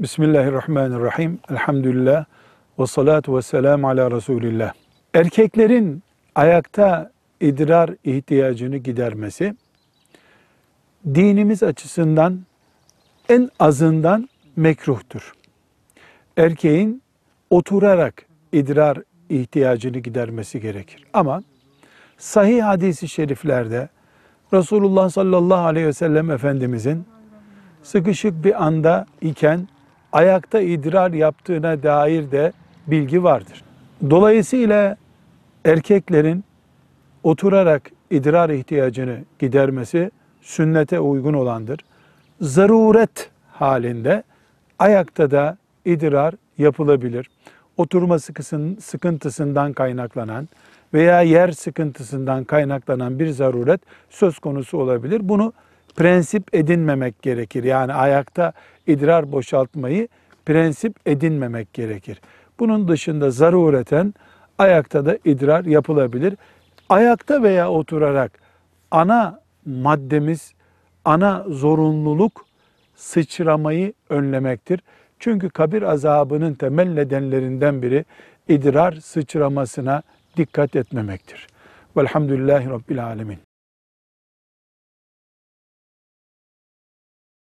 Bismillahirrahmanirrahim. Elhamdülillah. Ve salatu ve selamu ala Resulillah. Erkeklerin ayakta idrar ihtiyacını gidermesi, dinimiz açısından en azından mekruhtur. Erkeğin oturarak idrar ihtiyacını gidermesi gerekir. Ama sahih hadisi şeriflerde Resulullah sallallahu aleyhi ve sellem Efendimizin sıkışık bir anda iken ayakta idrar yaptığına dair de bilgi vardır. Dolayısıyla erkeklerin oturarak idrar ihtiyacını gidermesi sünnete uygun olandır. Zaruret halinde ayakta da idrar yapılabilir. Oturma sıkıntısından kaynaklanan veya yer sıkıntısından kaynaklanan bir zaruret söz konusu olabilir. Bunu prensip edinmemek gerekir. Yani ayakta idrar boşaltmayı prensip edinmemek gerekir. Bunun dışında zarureten ayakta da idrar yapılabilir. Ayakta veya oturarak ana maddemiz, ana zorunluluk sıçramayı önlemektir. Çünkü kabir azabının temel nedenlerinden biri idrar sıçramasına dikkat etmemektir. Velhamdülillahi Rabbil Alemin.